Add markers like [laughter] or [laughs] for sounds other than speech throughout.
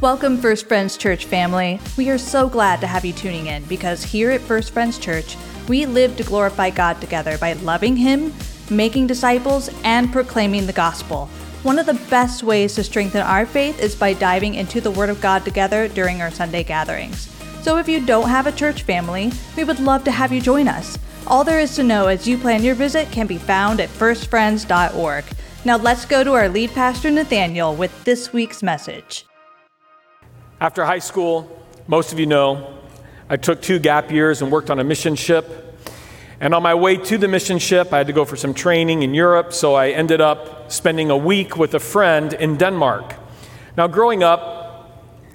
Welcome, First Friends Church family. We are so glad to have you tuning in because here at First Friends Church, we live to glorify God together by loving Him, making disciples, and proclaiming the gospel. One of the best ways to strengthen our faith is by diving into the Word of God together during our Sunday gatherings. So if you don't have a church family, we would love to have you join us. All there is to know as you plan your visit can be found at firstfriends.org. Now let's go to our lead pastor Nathanael with this week's message. After high school, most of you know, I took two gap years and worked on a mission ship. And on my way to the mission ship, I had to go for some training in Europe, so I ended up spending a week with a friend in Denmark. Now, growing up,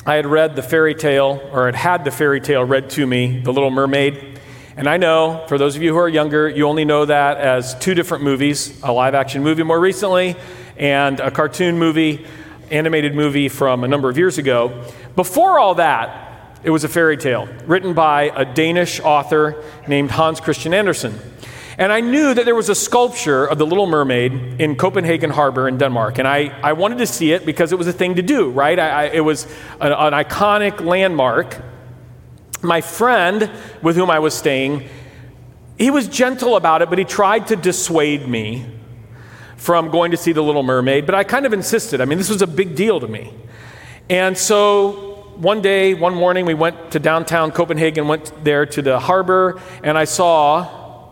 I had read the fairy tale, or had had the fairy tale read to me, The Little Mermaid. And I know, for those of you who are younger, you only know that as two different movies a live action movie more recently, and a cartoon movie, animated movie from a number of years ago. Before all that, it was a fairy tale written by a Danish author named Hans Christian Andersen. And I knew that there was a sculpture of the Little Mermaid in Copenhagen Harbor in Denmark. And I, I wanted to see it because it was a thing to do, right? I, I, it was an, an iconic landmark. My friend with whom I was staying, he was gentle about it, but he tried to dissuade me from going to see The Little Mermaid. But I kind of insisted. I mean, this was a big deal to me. And so one day, one morning, we went to downtown Copenhagen, went there to the harbor, and I saw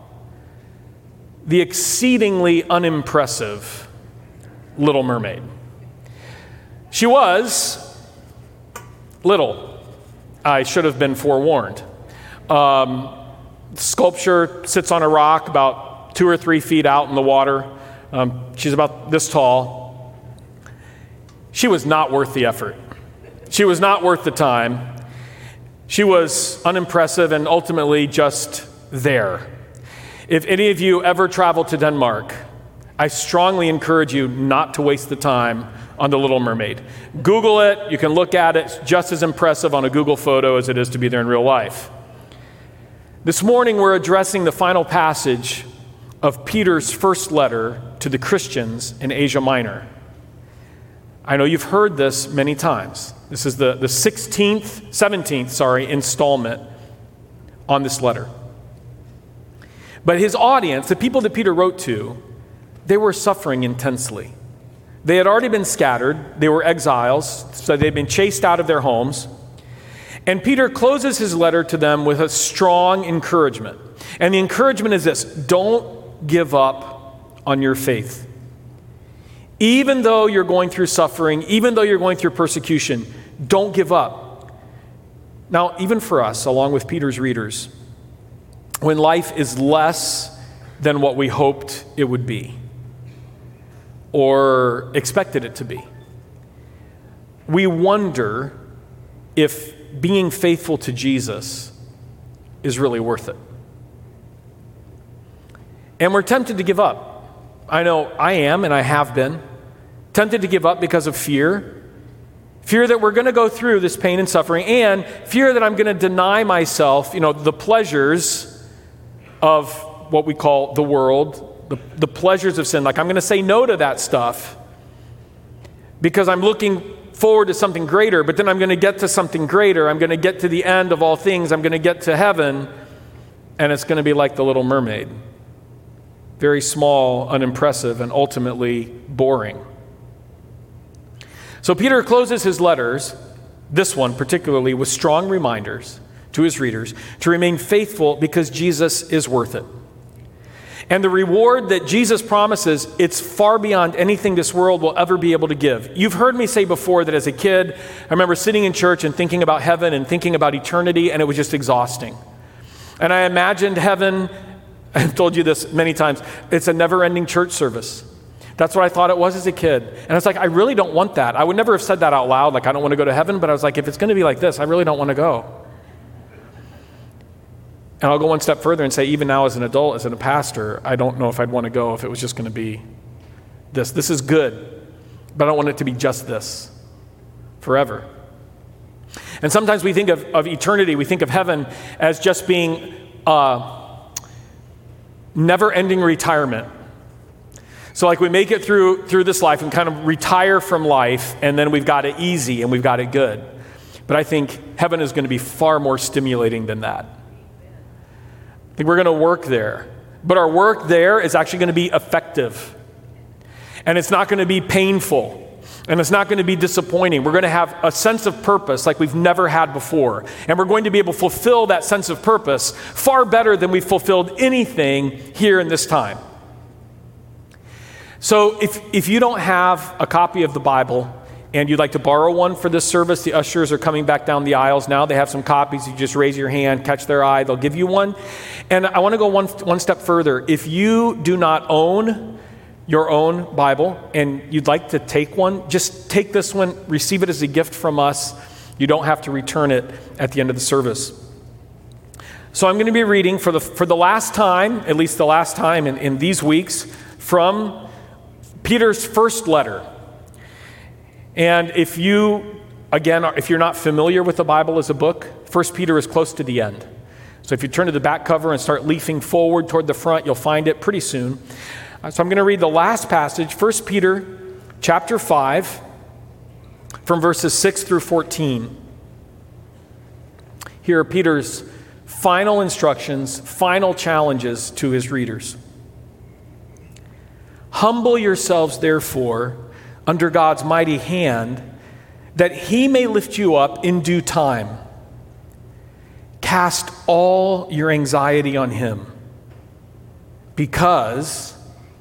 the exceedingly unimpressive Little Mermaid. She was little. I should have been forewarned. Um, sculpture sits on a rock about two or three feet out in the water. Um, she's about this tall. She was not worth the effort. She was not worth the time. She was unimpressive and ultimately just there. If any of you ever travel to Denmark, I strongly encourage you not to waste the time on The Little Mermaid. Google it, you can look at it, it's just as impressive on a Google photo as it is to be there in real life. This morning, we're addressing the final passage of Peter's first letter to the Christians in Asia Minor. I know you've heard this many times. This is the, the 16th, 17th, sorry, installment on this letter. But his audience, the people that Peter wrote to, they were suffering intensely. They had already been scattered, they were exiles, so they'd been chased out of their homes. And Peter closes his letter to them with a strong encouragement. And the encouragement is this don't give up on your faith. Even though you're going through suffering, even though you're going through persecution, don't give up. Now, even for us, along with Peter's readers, when life is less than what we hoped it would be or expected it to be, we wonder if being faithful to Jesus is really worth it. And we're tempted to give up. I know I am, and I have been, tempted to give up because of fear. Fear that we're going to go through this pain and suffering, and fear that I'm going to deny myself, you know, the pleasures of what we call the world, the, the pleasures of sin. Like, I'm going to say no to that stuff because I'm looking forward to something greater, but then I'm going to get to something greater. I'm going to get to the end of all things. I'm going to get to heaven, and it's going to be like the little mermaid very small, unimpressive, and ultimately boring. So Peter closes his letters, this one particularly, with strong reminders to his readers to remain faithful because Jesus is worth it. And the reward that Jesus promises, it's far beyond anything this world will ever be able to give. You've heard me say before that as a kid, I remember sitting in church and thinking about heaven and thinking about eternity, and it was just exhausting. And I imagined heaven [laughs] I've told you this many times. It's a never ending church service. That's what I thought it was as a kid. And I was like, I really don't want that. I would never have said that out loud, like, I don't want to go to heaven, but I was like, if it's going to be like this, I really don't want to go. And I'll go one step further and say, even now as an adult, as a pastor, I don't know if I'd want to go if it was just going to be this. This is good, but I don't want it to be just this forever. And sometimes we think of, of eternity, we think of heaven as just being. Uh, never ending retirement. So, like, we make it through, through this life and kind of retire from life, and then we've got it easy and we've got it good. But I think heaven is going to be far more stimulating than that. I think we're going to work there. But our work there is actually going to be effective. And it's not going to be painful. And it's not going to be disappointing. We're going to have a sense of purpose like we've never had before. And we're going to be able to fulfill that sense of purpose far better than we've fulfilled anything here in this time. So, if, if you don't have a copy of the Bible and you'd like to borrow one for this service, the ushers are coming back down the aisles now. They have some copies. You just raise your hand, catch their eye, they'll give you one. And I want to go one, one step further. If you do not own your own Bible and you'd like to take one, just take this one, receive it as a gift from us. You don't have to return it at the end of the service. So, I'm going to be reading for the, for the last time, at least the last time in, in these weeks, from Peter's first letter. And if you, again, if you're not familiar with the Bible as a book, First Peter is close to the end. So if you turn to the back cover and start leafing forward toward the front, you'll find it pretty soon. So I'm going to read the last passage, First Peter chapter 5, from verses 6 through 14. Here are Peter's final instructions, final challenges to his readers. Humble yourselves, therefore, under God's mighty hand, that he may lift you up in due time. Cast all your anxiety on him, because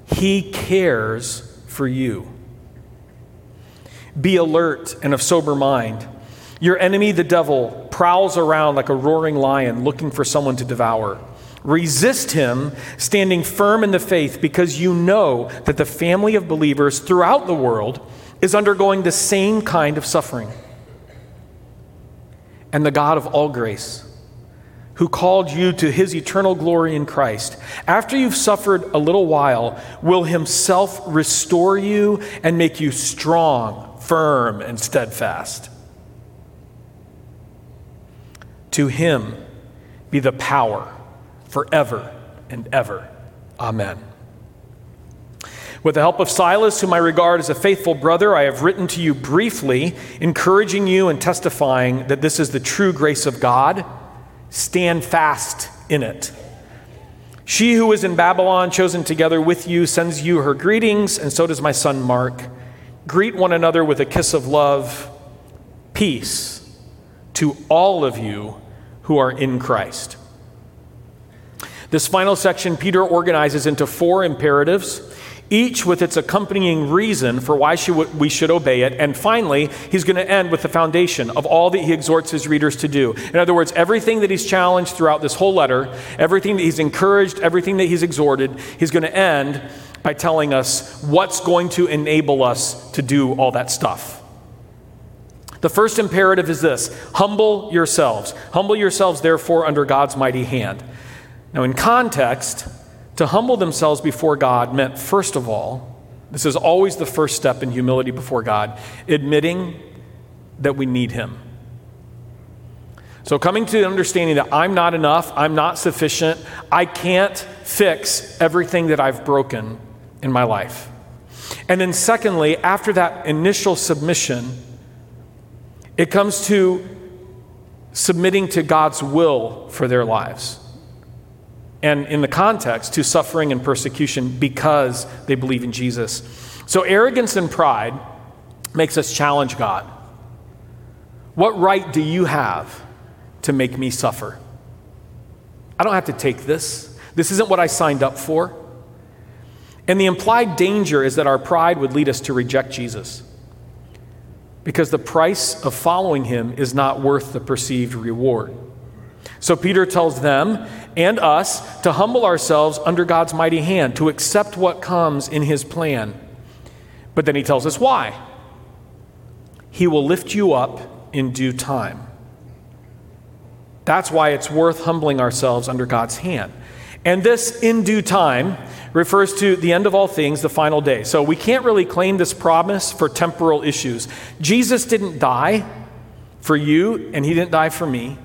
he cares for you. Be alert and of sober mind. Your enemy, the devil, prowls around like a roaring lion looking for someone to devour. Resist him, standing firm in the faith, because you know that the family of believers throughout the world is undergoing the same kind of suffering. And the God of all grace, who called you to his eternal glory in Christ, after you've suffered a little while, will himself restore you and make you strong, firm, and steadfast. To him be the power forever and ever. Amen. With the help of Silas, whom I regard as a faithful brother, I have written to you briefly, encouraging you and testifying that this is the true grace of God. Stand fast in it. She who is in Babylon, chosen together with you, sends you her greetings, and so does my son Mark. Greet one another with a kiss of love. Peace to all of you who are in Christ. This final section, Peter organizes into four imperatives, each with its accompanying reason for why we should obey it. And finally, he's going to end with the foundation of all that he exhorts his readers to do. In other words, everything that he's challenged throughout this whole letter, everything that he's encouraged, everything that he's exhorted, he's going to end by telling us what's going to enable us to do all that stuff. The first imperative is this humble yourselves. Humble yourselves, therefore, under God's mighty hand. Now, in context, to humble themselves before God meant, first of all, this is always the first step in humility before God, admitting that we need Him. So, coming to the understanding that I'm not enough, I'm not sufficient, I can't fix everything that I've broken in my life. And then, secondly, after that initial submission, it comes to submitting to God's will for their lives and in the context to suffering and persecution because they believe in Jesus. So, arrogance and pride makes us challenge God. What right do you have to make me suffer? I don't have to take this. This isn't what I signed up for. And the implied danger is that our pride would lead us to reject Jesus because the price of following him is not worth the perceived reward. So Peter tells them and us to humble ourselves under God's mighty hand, to accept what comes in his plan. But then he tells us why. He will lift you up in due time. That's why it's worth humbling ourselves under God's hand. And this in due time refers to the end of all things, the final day. So we can't really claim this promise for temporal issues. Jesus didn't die for you, and he didn't die for me.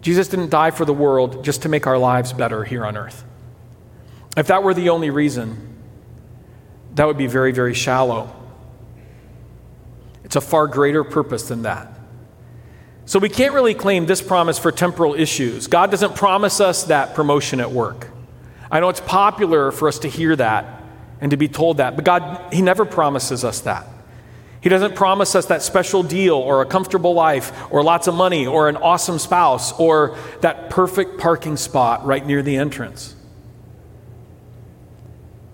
Jesus didn't die for the world just to make our lives better here on earth. If that were the only reason, that would be very, very shallow. It's a far greater purpose than that. So we can't really claim this promise for temporal issues. God doesn't promise us that promotion at work. I know it's popular for us to hear that and to be told that, but God, He never promises us that. He doesn't promise us that special deal or a comfortable life or lots of money or an awesome spouse or that perfect parking spot right near the entrance.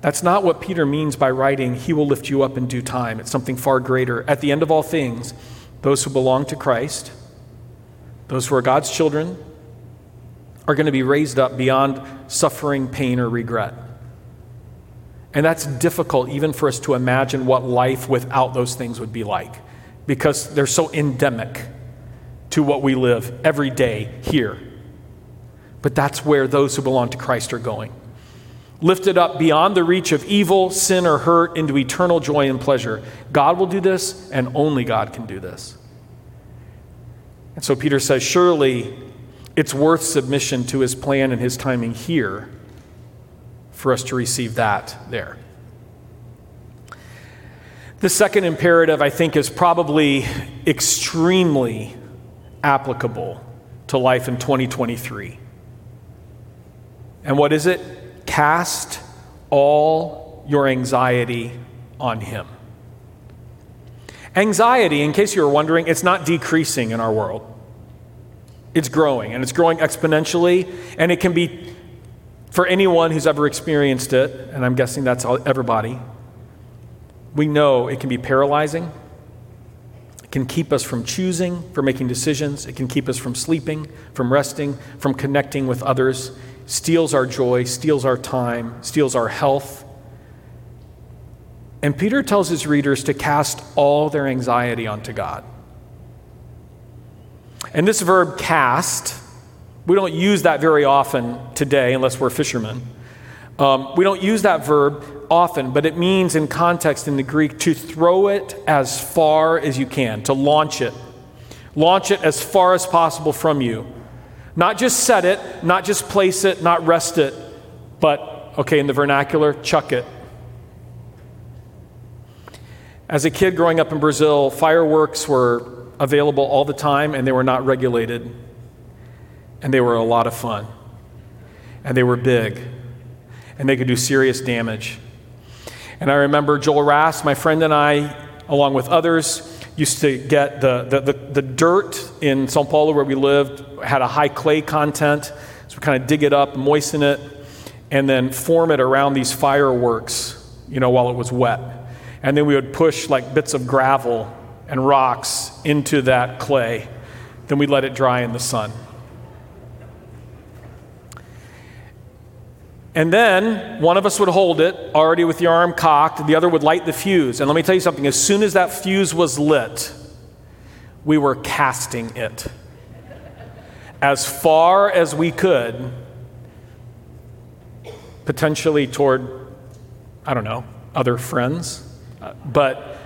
That's not what Peter means by writing, He will lift you up in due time. It's something far greater. At the end of all things, those who belong to Christ, those who are God's children, are going to be raised up beyond suffering, pain, or regret. And that's difficult even for us to imagine what life without those things would be like because they're so endemic to what we live every day here. But that's where those who belong to Christ are going. Lifted up beyond the reach of evil, sin, or hurt into eternal joy and pleasure. God will do this, and only God can do this. And so Peter says, Surely it's worth submission to his plan and his timing here for us to receive that there. The second imperative, I think, is probably extremely applicable to life in 2023. And what is it? Cast all your anxiety on Him. Anxiety, in case you were wondering, it's not decreasing in our world. It's growing, and it's growing exponentially, and it can be, for anyone who's ever experienced it, and I'm guessing that's everybody, we know it can be paralyzing. It can keep us from choosing, from making decisions. It can keep us from sleeping, from resting, from connecting with others. Steals our joy, steals our time, steals our health. And Peter tells his readers to cast all their anxiety onto God. And this verb cast, we don't use that very often today unless we're fishermen. Um, we don't use that verb often, but it means in context in the Greek to throw it as far as you can, to launch it. Launch it as far as possible from you. Not just set it, not just place it, not rest it, but, okay, in the vernacular, chuck it. As a kid growing up in Brazil, fireworks were available all the time and they were not regulated. And they were a lot of fun. And they were big. And they could do serious damage. And I remember Joel Rass, my friend, and I, along with others, used to get the, the, the, the dirt in Sao Paulo where we lived, had a high clay content. So we kind of dig it up, moisten it, and then form it around these fireworks, you know, while it was wet. And then we would push like bits of gravel and rocks into that clay. Then we'd let it dry in the sun. And then one of us would hold it, already with the arm cocked, the other would light the fuse. And let me tell you something as soon as that fuse was lit, we were casting it as far as we could, potentially toward, I don't know, other friends. But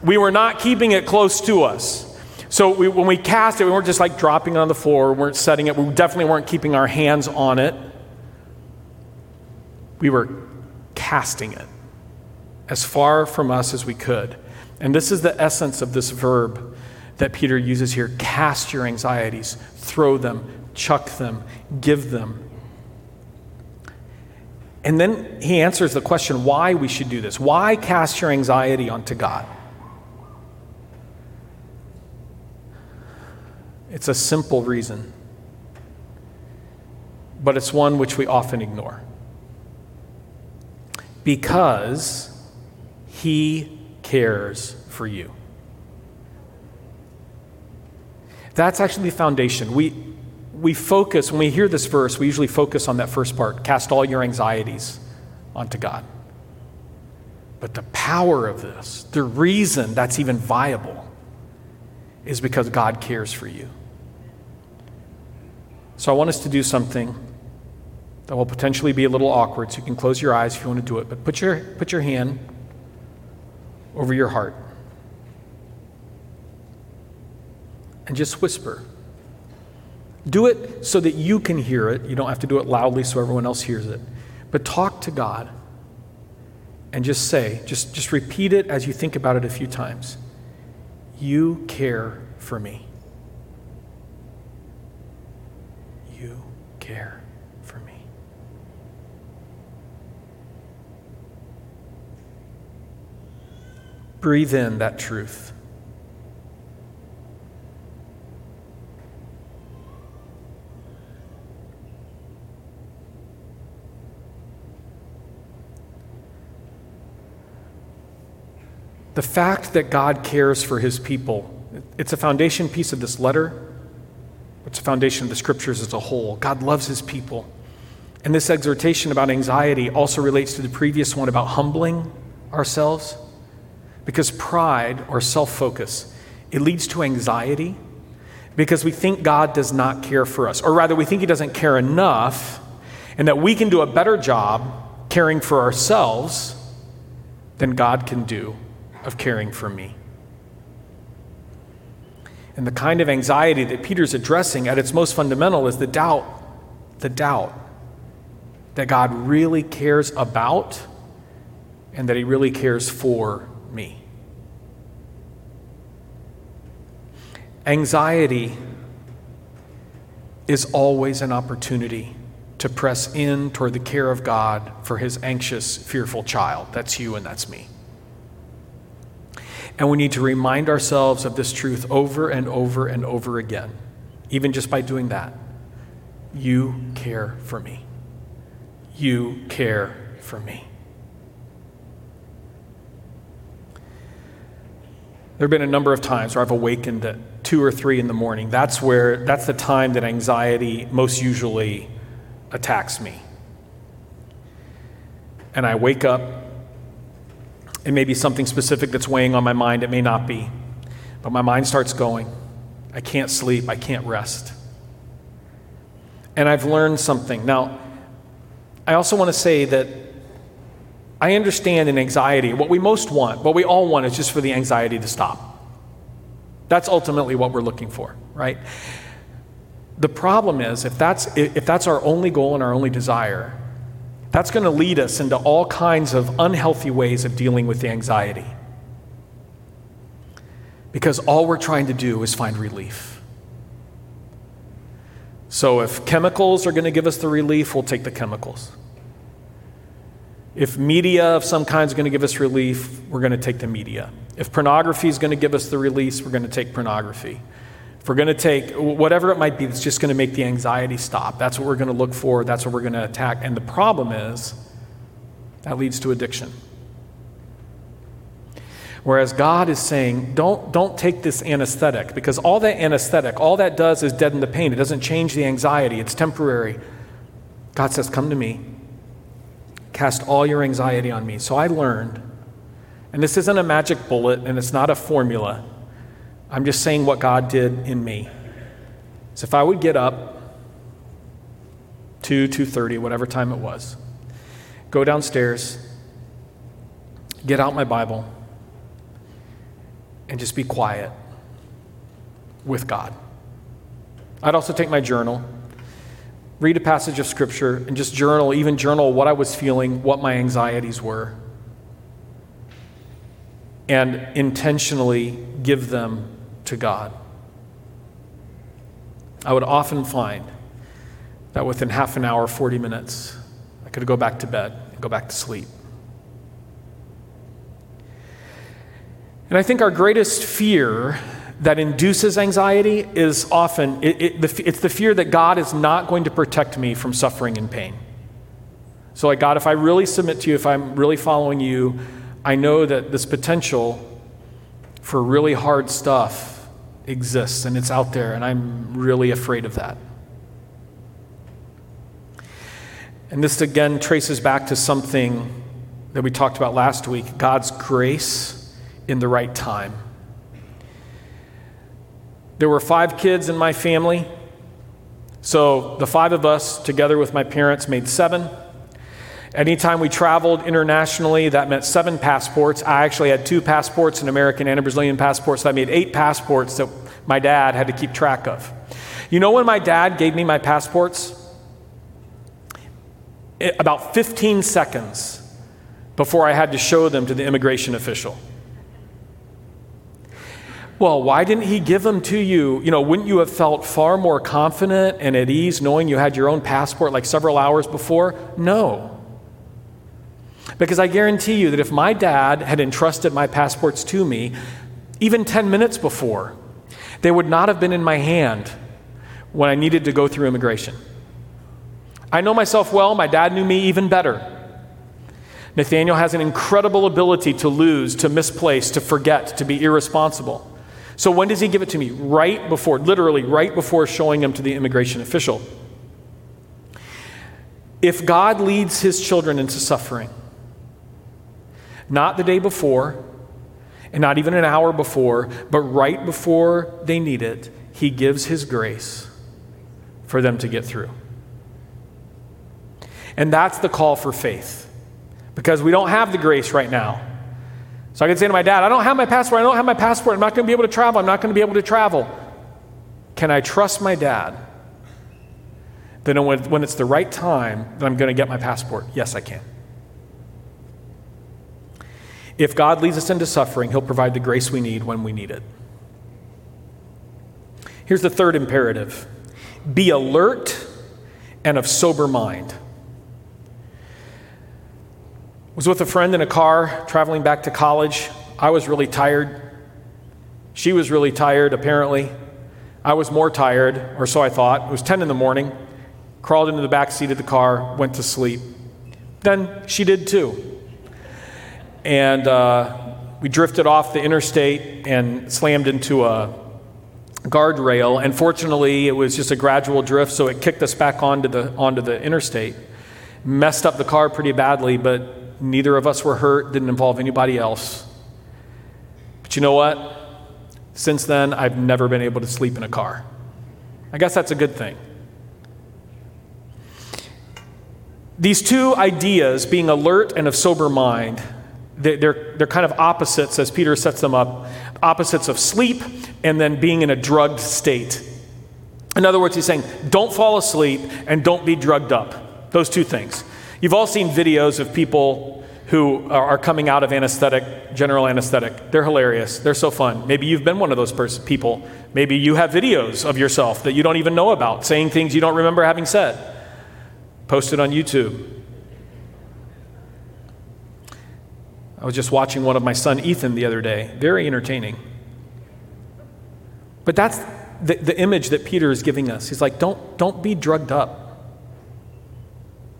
we were not keeping it close to us. So we, when we cast it, we weren't just like dropping it on the floor, we weren't setting it, we definitely weren't keeping our hands on it. We were casting it as far from us as we could. And this is the essence of this verb that Peter uses here cast your anxieties, throw them, chuck them, give them. And then he answers the question why we should do this. Why cast your anxiety onto God? It's a simple reason, but it's one which we often ignore. Because He cares for you. That's actually the foundation. We, we focus, when we hear this verse, we usually focus on that first part cast all your anxieties onto God. But the power of this, the reason that's even viable, is because God cares for you. So I want us to do something that will potentially be a little awkward, so you can close your eyes if you want to do it. But put your, put your hand over your heart and just whisper. Do it so that you can hear it. You don't have to do it loudly so everyone else hears it. But talk to God and just say, just, just repeat it as you think about it a few times. You care for me. You care for me. Breathe in that truth. the fact that God cares for his people, it's a foundation piece of this letter. It's a foundation of the scriptures as a whole. God loves his people. And this exhortation about anxiety also relates to the previous one about humbling ourselves. Because pride or self focus, it leads to anxiety because we think God does not care for us, or rather, we think He doesn't care enough, and that we can do a better job caring for ourselves than God can do of caring for me. And the kind of anxiety that Peter's addressing at its most fundamental is the doubt, the doubt that God really cares about and that he really cares for me. Anxiety is always an opportunity to press in toward the care of God for his anxious, fearful child. That's you and that's me. And we need to remind ourselves of this truth over and over and over again, even just by doing that. You care for me. You care for me. There have been a number of times where I've awakened at two or three in the morning. That's where, that's the time that anxiety most usually attacks me. And I wake up it may be something specific that's weighing on my mind, it may not be. But my mind starts going. I can't sleep, I can't rest. And I've learned something. Now, I also want to say that I understand in anxiety, what we most want, what we all want is just for the anxiety to stop. That's ultimately what we're looking for, right? The problem is if that's, if that's our only goal and our only desire, that's going to lead us into all kinds of unhealthy ways of dealing with the anxiety. Because all we're trying to do is find relief. So if chemicals are going to give us the relief, we'll take the chemicals. If media of some kind is going to give us relief, we're going to take the media. If pornography is going to give us the release, we're going to take pornography. If we're going to take whatever it might be that's just going to make the anxiety stop, that's what we're going to look for, that's what we're going to attack. And the problem is that leads to addiction. Whereas God is saying, don't, don't take this anesthetic, because all that anesthetic, all that does is deaden the pain. It doesn't change the anxiety, it's temporary. God says, Come to me, cast all your anxiety on me. So I learned, and this isn't a magic bullet and it's not a formula. I'm just saying what God did in me. So if I would get up 2 2:30 whatever time it was go downstairs get out my bible and just be quiet with God I'd also take my journal read a passage of scripture and just journal even journal what I was feeling what my anxieties were and intentionally give them to God. I would often find that within half an hour, 40 minutes, I could go back to bed and go back to sleep. And I think our greatest fear that induces anxiety is often it, it, the, it's the fear that God is not going to protect me from suffering and pain. So, like, God, if I really submit to you, if I'm really following you, I know that this potential for really hard stuff exists and it's out there, and I'm really afraid of that. And this again traces back to something that we talked about last week God's grace in the right time. There were five kids in my family. So the five of us, together with my parents, made seven. Anytime we traveled internationally, that meant seven passports. I actually had two passports, an American and a Brazilian passport, so I made eight passports that my dad had to keep track of. You know when my dad gave me my passports? It, about 15 seconds before I had to show them to the immigration official. Well, why didn't he give them to you? You know, wouldn't you have felt far more confident and at ease knowing you had your own passport like several hours before? No. Because I guarantee you that if my dad had entrusted my passports to me, even 10 minutes before, they would not have been in my hand when I needed to go through immigration. I know myself well, my dad knew me even better. Nathanael has an incredible ability to lose, to misplace, to forget, to be irresponsible. So when does he give it to me? Right before, literally, right before showing him to the immigration official. If God leads his children into suffering, not the day before, and not even an hour before, but right before they need it, he gives his grace for them to get through. And that's the call for faith, because we don't have the grace right now. So I can say to my dad, I don't have my passport. I don't have my passport. I'm not going to be able to travel. I'm not going to be able to travel. Can I trust my dad that when it's the right time that I'm going to get my passport? Yes, I can. If God leads us into suffering, He'll provide the grace we need when we need it. Here's the third imperative be alert and of sober mind was with a friend in a car traveling back to college. I was really tired. She was really tired, apparently. I was more tired, or so I thought. It was 10 in the morning. Crawled into the back seat of the car, went to sleep. Then she did too. And uh, we drifted off the interstate and slammed into a guardrail. And fortunately, it was just a gradual drift, so it kicked us back onto the, onto the interstate. Messed up the car pretty badly, but Neither of us were hurt, didn't involve anybody else. But you know what? Since then, I've never been able to sleep in a car. I guess that's a good thing. These two ideas, being alert and of sober mind, they're, they're kind of opposites as Peter sets them up opposites of sleep and then being in a drugged state. In other words, he's saying, don't fall asleep and don't be drugged up. Those two things. You've all seen videos of people who are coming out of anesthetic, general anesthetic. They're hilarious. They're so fun. Maybe you've been one of those pers- people. Maybe you have videos of yourself that you don't even know about, saying things you don't remember having said. Posted on YouTube. I was just watching one of my son Ethan the other day. Very entertaining. But that's the, the image that Peter is giving us. He's like, don't, don't be drugged up.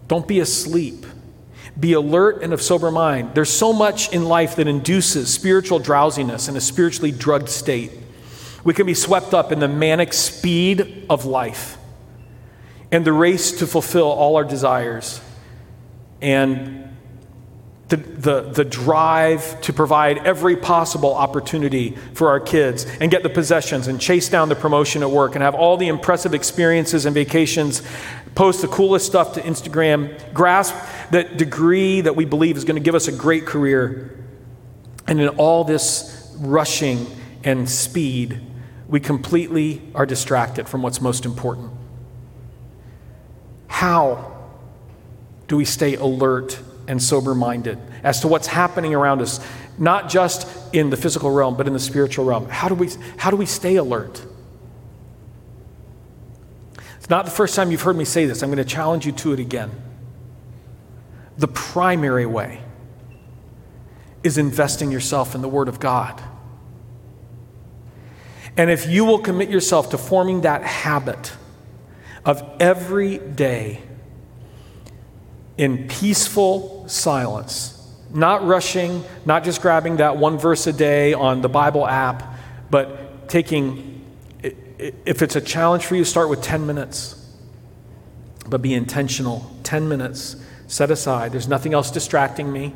Don't be asleep. Be alert and of sober mind. There's so much in life that induces spiritual drowsiness and a spiritually drugged state. We can be swept up in the manic speed of life and the race to fulfill all our desires and the, the, the drive to provide every possible opportunity for our kids and get the possessions and chase down the promotion at work and have all the impressive experiences and vacations, post the coolest stuff to Instagram, grasp that degree that we believe is going to give us a great career. And in all this rushing and speed, we completely are distracted from what's most important. How do we stay alert and sober minded as to what's happening around us, not just in the physical realm, but in the spiritual realm. How do we, how do we stay alert? It's not the first time you've heard me say this. I'm going to challenge you to it again. The primary way is investing yourself in the Word of God. And if you will commit yourself to forming that habit of every day in peaceful silence, not rushing, not just grabbing that one verse a day on the Bible app, but taking, if it's a challenge for you, start with 10 minutes. But be intentional. 10 minutes set aside. There's nothing else distracting me.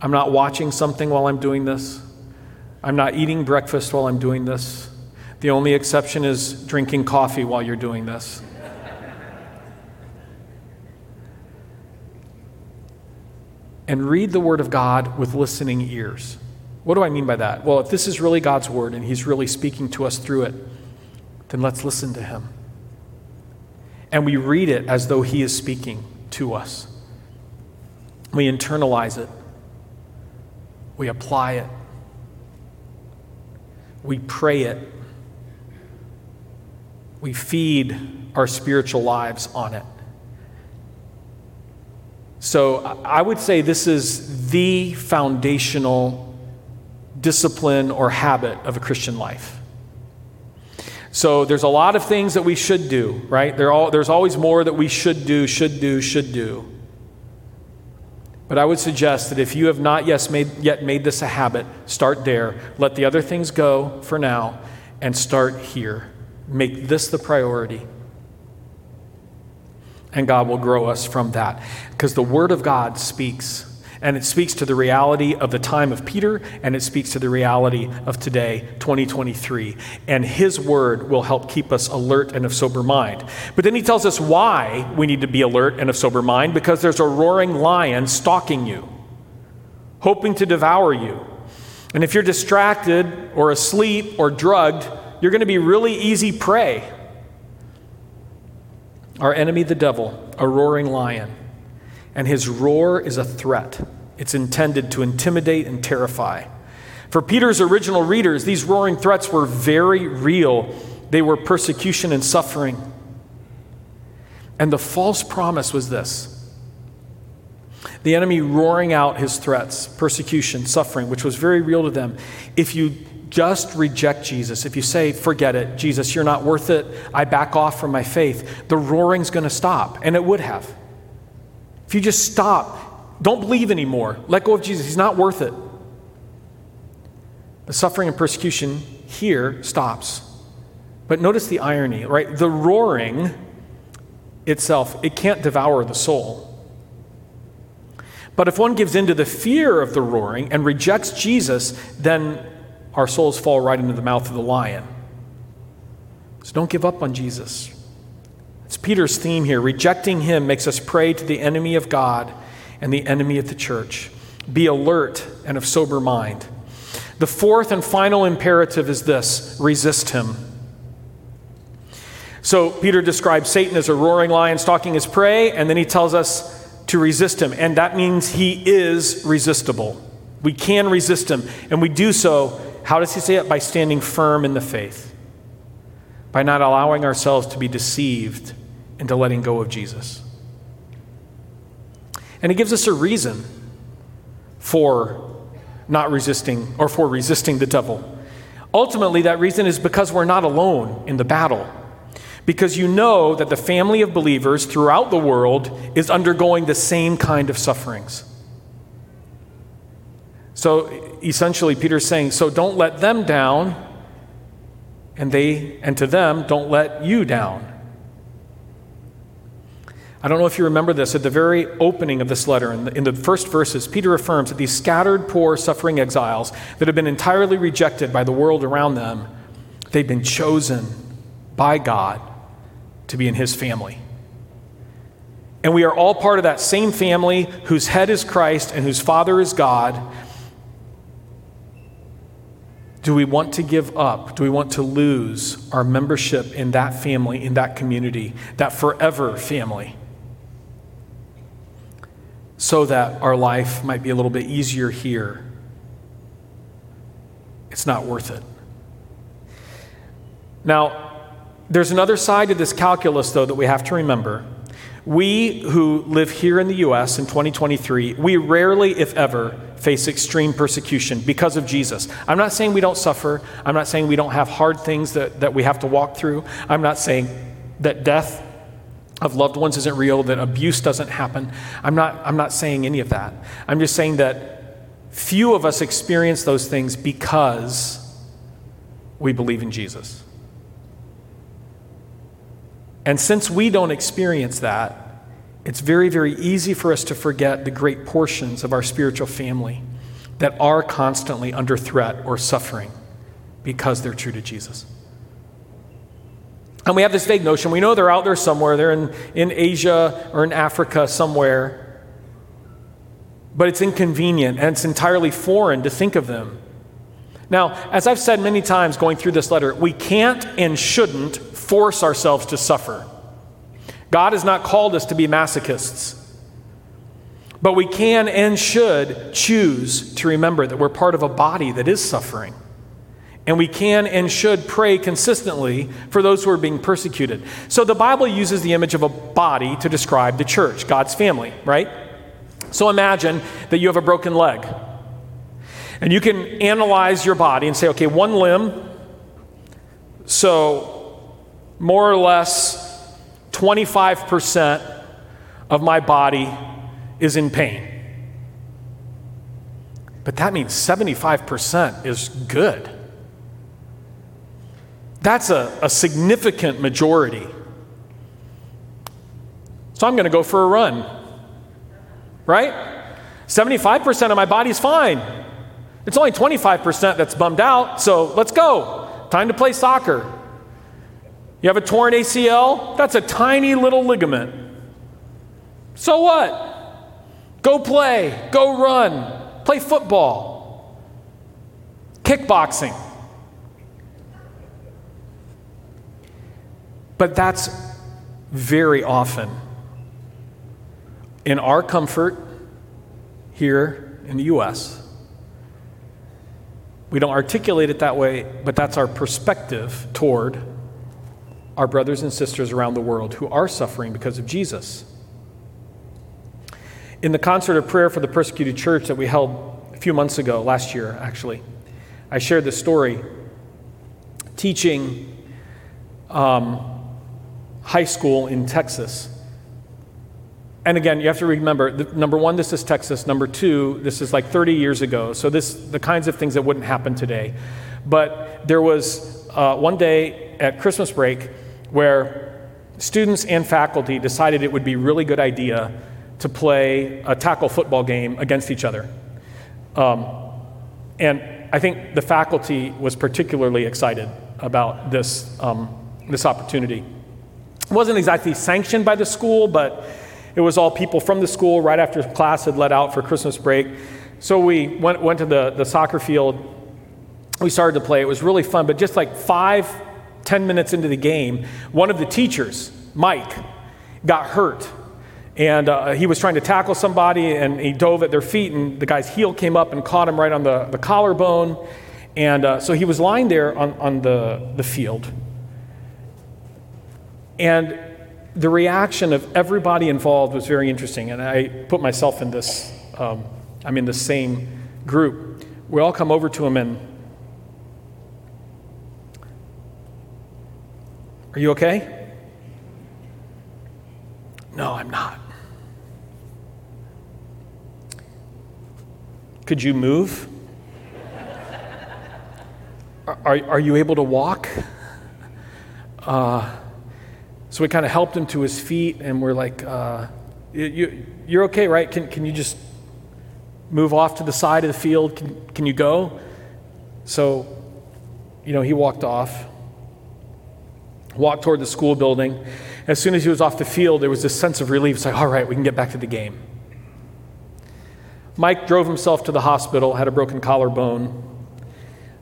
I'm not watching something while I'm doing this. I'm not eating breakfast while I'm doing this. The only exception is drinking coffee while you're doing this. And read the Word of God with listening ears. What do I mean by that? Well, if this is really God's Word and He's really speaking to us through it, then let's listen to Him. And we read it as though He is speaking to us. we internalize it, we apply it, we pray it, we feed our spiritual lives on it. So I would say this is the foundational discipline or habit of a Christian life. So there's a lot of things that we should do, right? All, there's always more that we should do, should do, should do. But I would suggest that if you have not yet made, yet made this a habit, start there. Let the other things go for now and start here. Make this the priority and God will grow us from that. Because the Word of God speaks, and it speaks to the reality of the time of Peter, and it speaks to the reality of today, 2023. And His Word will help keep us alert and of sober mind. But then He tells us why we need to be alert and of sober mind because there's a roaring lion stalking you, hoping to devour you. And if you're distracted or asleep or drugged, you're going to be really easy prey. Our enemy, the devil, a roaring lion, and his roar is a threat. It's intended to intimidate and terrify. For Peter's original readers, these roaring threats were very real. They were persecution and suffering. And the false promise was this the enemy roaring out his threats, persecution, suffering, which was very real to them. If you just reject Jesus, if you say, forget it, Jesus, you're not worth it, I back off from my faith, the roaring's going to stop. And it would have. If you just stop, don't believe anymore, let go of Jesus, he's not worth it. The suffering and persecution here stops. But notice the irony, right? The roaring itself, it can't devour the soul. But if one gives in to the fear of the roaring and rejects Jesus, then our souls fall right into the mouth of the lion. So don't give up on Jesus. It's Peter's theme here. Rejecting him makes us prey to the enemy of God and the enemy of the church. Be alert and of sober mind. The fourth and final imperative is this resist him. So Peter describes Satan as a roaring lion stalking his prey, and then he tells us to resist him. And that means he is resistible. We can resist him, and we do so how does he say it? By standing firm in the faith, by not allowing ourselves to be deceived into letting go of Jesus. And he gives us a reason for not resisting or for resisting the devil. Ultimately, that reason is because we're not alone in the battle. Because you know that the family of believers throughout the world is undergoing the same kind of sufferings. So essentially, Peter's saying, so don't let them down, and they, and to them, don't let you down. I don't know if you remember this. At the very opening of this letter, in the, in the, first verses, Peter affirms that these scattered, poor, suffering exiles that have been entirely rejected by the world around them, they've been chosen by God to be in his family. And we are all part of that same family whose head is Christ and whose father is God, do we want to give up? Do we want to lose our membership in that family, in that community, that forever family? So that our life might be a little bit easier here. It's not worth it. Now, there's another side to this calculus, though, that we have to remember. We who live here in the U.S. in 2023, we rarely, if ever, face extreme persecution because of Jesus. I'm not saying we don't suffer. I'm not saying we don't have hard things that, that we have to walk through. I'm not saying that death of loved ones isn't real, that abuse doesn't happen. I'm not, I'm not saying any of that. I'm just saying that few of us experience those things because we believe in Jesus. And since we don't experience that, it's very, very easy for us to forget the great portions of our spiritual family that are constantly under threat or suffering because they're true to Jesus. And we have this vague notion. We know they're out there somewhere. They're in, in Asia or in Africa somewhere. But it's inconvenient and it's entirely foreign to think of them. Now, as I've said many times going through this letter, we can't and shouldn't force ourselves to suffer. God has not called us to be masochists. But we can and should choose to remember that we're part of a body that is suffering. And we can and should pray consistently for those who are being persecuted. So the Bible uses the image of a body to describe the church, God's family, right? So imagine that you have a broken leg. And you can analyze your body and say, okay, one limb, so more or less 25% of my body is in pain. But that means 75% is good. That's a, a significant majority. So I'm going to go for a run. Right? 75% of my body's fine. It's only 25% that's bummed out, so let's go. Time to play soccer. You have a torn ACL? That's a tiny little ligament. So what? Go play, go run, play football, kickboxing. But that's very often in our comfort here in the U.S. We don't articulate it that way, but that's our perspective toward our brothers and sisters around the world who are suffering because of Jesus. In the concert of prayer for the persecuted church that we held a few months ago, last year actually, I shared this story teaching um, high school in Texas. And again, you have to remember the, number one, this is Texas. Number two, this is like 30 years ago. So, this the kinds of things that wouldn't happen today. But there was uh, one day at Christmas break where students and faculty decided it would be a really good idea to play a tackle football game against each other. Um, and I think the faculty was particularly excited about this, um, this opportunity. It wasn't exactly sanctioned by the school, but it was all people from the school right after class had let out for Christmas break. So we went, went to the, the soccer field. We started to play. It was really fun, but just like five, ten minutes into the game, one of the teachers, Mike, got hurt and uh, he was trying to tackle somebody, and he dove at their feet, and the guy's heel came up and caught him right on the, the collarbone. And uh, so he was lying there on, on the, the field. And the reaction of everybody involved was very interesting. And I put myself in this, um, I'm in the same group. We all come over to him and, Are you okay? No, I'm not. Could you move? Are, are you able to walk? Uh, so we kind of helped him to his feet, and we're like, uh, you, You're okay, right? Can, can you just move off to the side of the field? Can, can you go? So, you know, he walked off, walked toward the school building. As soon as he was off the field, there was this sense of relief. It's like, all right, we can get back to the game. Mike drove himself to the hospital, had a broken collarbone,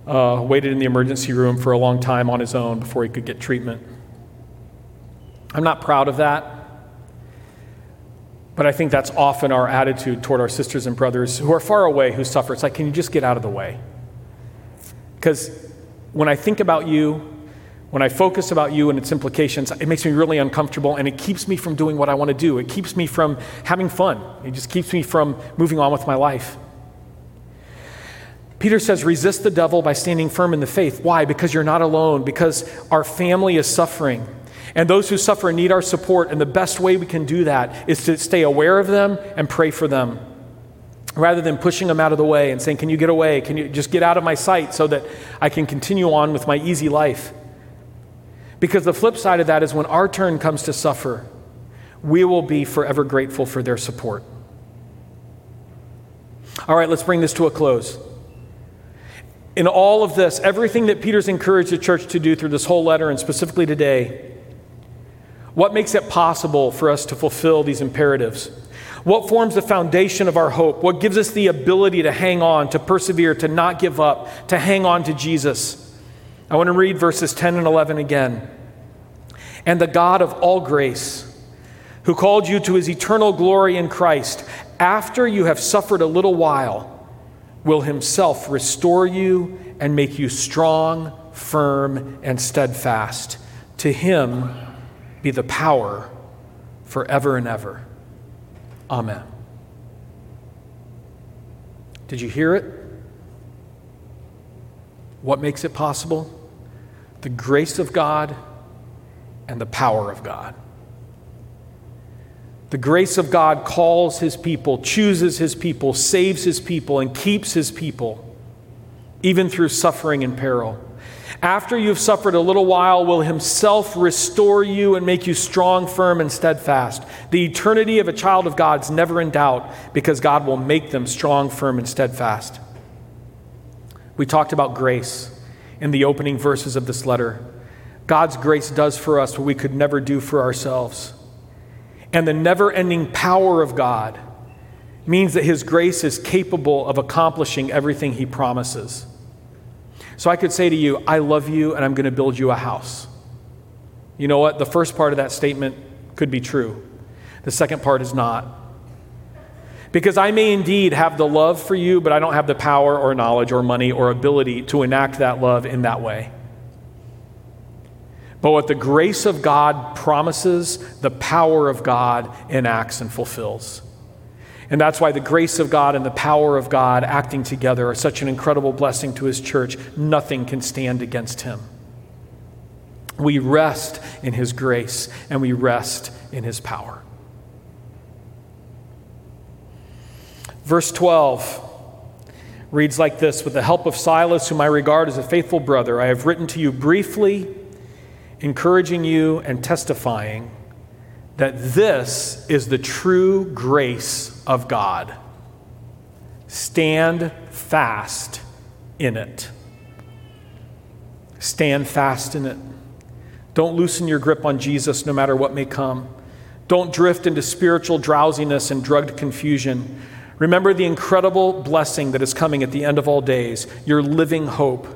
uh, waited in the emergency room for a long time on his own before he could get treatment. I'm not proud of that, but I think that's often our attitude toward our sisters and brothers who are far away, who suffer. It's like, can you just get out of the way? Because when I think about you, when I focus about you and its implications, it makes me really uncomfortable and it keeps me from doing what I want to do. It keeps me from having fun. It just keeps me from moving on with my life. Peter says, resist the devil by standing firm in the faith. Why? Because you're not alone, because our family is suffering. And those who suffer need our support. And the best way we can do that is to stay aware of them and pray for them. Rather than pushing them out of the way and saying, Can you get away? Can you just get out of my sight so that I can continue on with my easy life? Because the flip side of that is when our turn comes to suffer, we will be forever grateful for their support. All right, let's bring this to a close. In all of this, everything that Peter's encouraged the church to do through this whole letter and specifically today, what makes it possible for us to fulfill these imperatives? What forms the foundation of our hope? What gives us the ability to hang on, to persevere, to not give up, to hang on to Jesus? I want to read verses 10 and 11 again. And the God of all grace, who called you to his eternal glory in Christ, after you have suffered a little while, will himself restore you and make you strong, firm, and steadfast. To him be the power forever and ever. Amen. Did you hear it? What makes it possible? The grace of God and the power of God. The grace of God calls his people, chooses his people, saves his people, and keeps his people, even through suffering and peril. After you've suffered a little while, will himself restore you and make you strong, firm, and steadfast. The eternity of a child of God is never in doubt because God will make them strong, firm, and steadfast. We talked about grace in the opening verses of this letter. God's grace does for us what we could never do for ourselves. And the never ending power of God means that His grace is capable of accomplishing everything He promises. So I could say to you, I love you and I'm going to build you a house. You know what? The first part of that statement could be true, the second part is not. Because I may indeed have the love for you, but I don't have the power or knowledge or money or ability to enact that love in that way. But what the grace of God promises, the power of God enacts and fulfills. And that's why the grace of God and the power of God acting together are such an incredible blessing to his church. Nothing can stand against him. We rest in his grace and we rest in his power. Verse 12 reads like this With the help of Silas, whom I regard as a faithful brother, I have written to you briefly encouraging you and testifying that this is the true grace of God. Stand fast in it. Stand fast in it. Don't loosen your grip on Jesus no matter what may come. Don't drift into spiritual drowsiness and drugged confusion. Remember the incredible blessing that is coming at the end of all days, your living hope,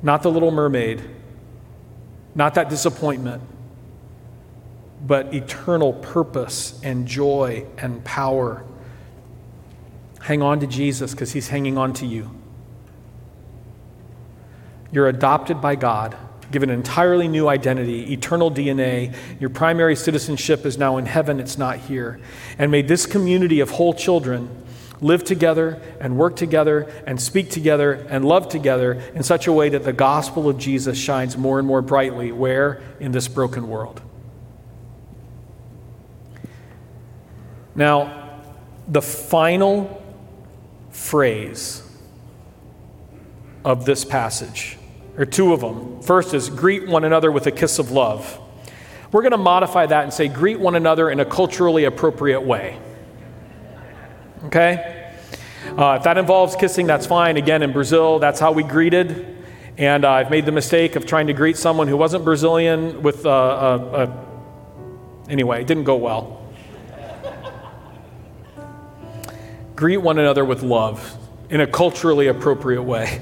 not the little mermaid not that disappointment, but eternal purpose and joy and power. Hang on to Jesus because he's hanging on to you. You're adopted by God, given an entirely new identity, eternal DNA. Your primary citizenship is now in heaven, it's not here. And may this community of whole children live together and work together and speak together and love together in such a way that the gospel of Jesus shines more and more brightly where? In this broken world. Now, the final phrase of this passage, or two of them. First is greet one another with a kiss of love. We're going to modify that and say greet one another in a culturally appropriate way. Okay? Uh, if that involves kissing, that's fine. Again, in Brazil, that's how we greeted. And uh, I've made the mistake of trying to greet someone who wasn't Brazilian with, uh, uh, uh anyway, it didn't go well. Greet one another with love in a culturally appropriate way.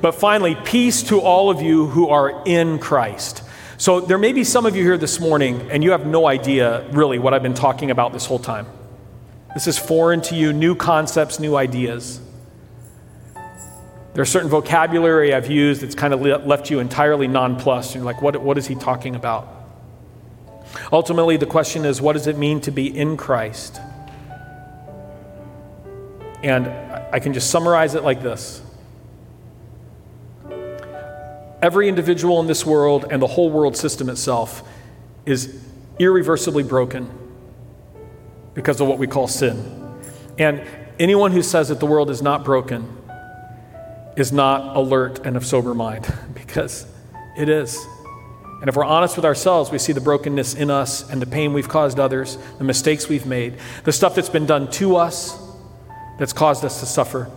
But finally, peace to all of you who are in Christ. So there may be some of you here this morning, and you have no idea really what I've been talking about this whole time. This is foreign to you, new concepts, new ideas. There's certain vocabulary I've used that's kind of left you entirely nonplussed. You're like, what, what is he talking about? Ultimately, the question is, what does it mean to be in Christ? And I can just summarize it like this Every individual in this world and the whole world system itself is irreversibly broken because of what we call sin. And anyone who says that the world is not broken is not alert and of sober mind [laughs] because it is. And if we're honest with ourselves, we see the brokenness in us and the pain we've caused others, the mistakes we've made, the stuff that's been done to us that's caused us to suffer.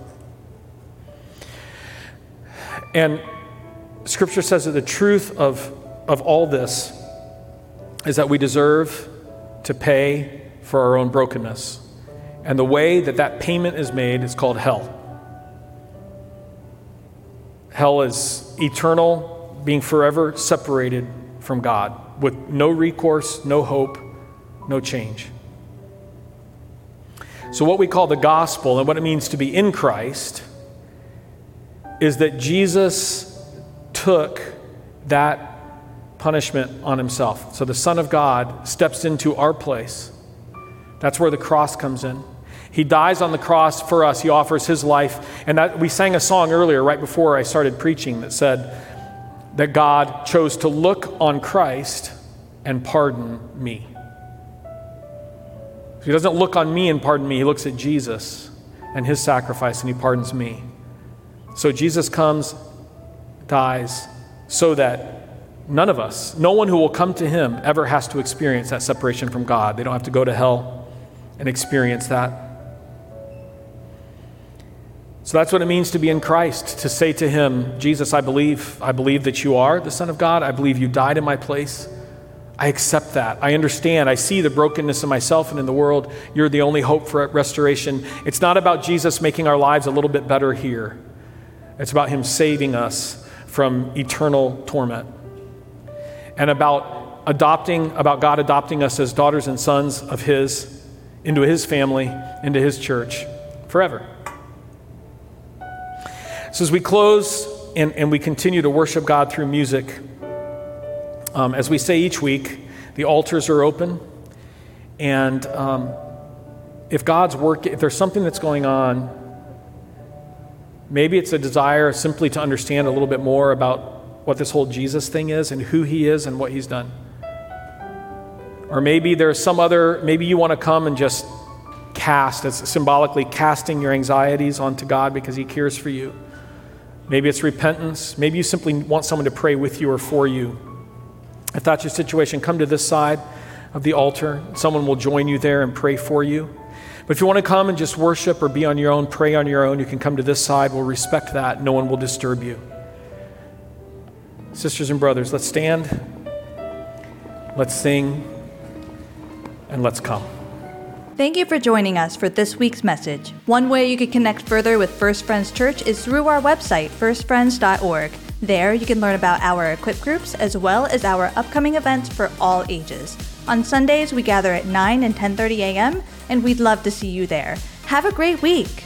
And Scripture says that the truth of, of all this is that we deserve to pay for our own brokenness. And the way that that payment is made is called hell. Hell is eternal, being forever separated from God with no recourse, no hope, no change. So, what we call the gospel and what it means to be in Christ is that Jesus took that punishment on himself. So, the Son of God steps into our place. That's where the cross comes in. He dies on the cross for us. He offers his life. And that, we sang a song earlier, right before I started preaching, that said that God chose to look on Christ and pardon me. He doesn't look on me and pardon me, he looks at Jesus and his sacrifice and he pardons me. So Jesus comes, dies, so that none of us, no one who will come to him, ever has to experience that separation from God. They don't have to go to hell and experience that. So that's what it means to be in Christ, to say to him, Jesus, I believe, I believe that you are the Son of God. I believe you died in my place. I accept that. I understand. I see the brokenness in myself and in the world. You're the only hope for restoration. It's not about Jesus making our lives a little bit better here, it's about him saving us from eternal torment. And about adopting, about God adopting us as daughters and sons of his into his family, into his church forever. So, as we close and, and we continue to worship God through music, um, as we say each week, the altars are open. And um, if God's work, if there's something that's going on, maybe it's a desire simply to understand a little bit more about what this whole Jesus thing is and who he is and what he's done. Or maybe there's some other, maybe you want to come and just cast, as symbolically casting your anxieties onto God because he cares for you. Maybe it's repentance. Maybe you simply want someone to pray with you or for you. If that's your situation, come to this side of the altar. Someone will join you there and pray for you. But if you want to come and just worship or be on your own, pray on your own, you can come to this side. We'll respect that. No one will disturb you. Sisters and brothers, let's stand, let's sing, and let's come. Thank you for joining us for this week's message. One way you can connect further with First Friends Church is through our website, firstfriends.org. There, you can learn about our equip groups as well as our upcoming events for all ages. On Sundays, we gather at 9 and 10:30 a.m., and we'd love to see you there. Have a great week.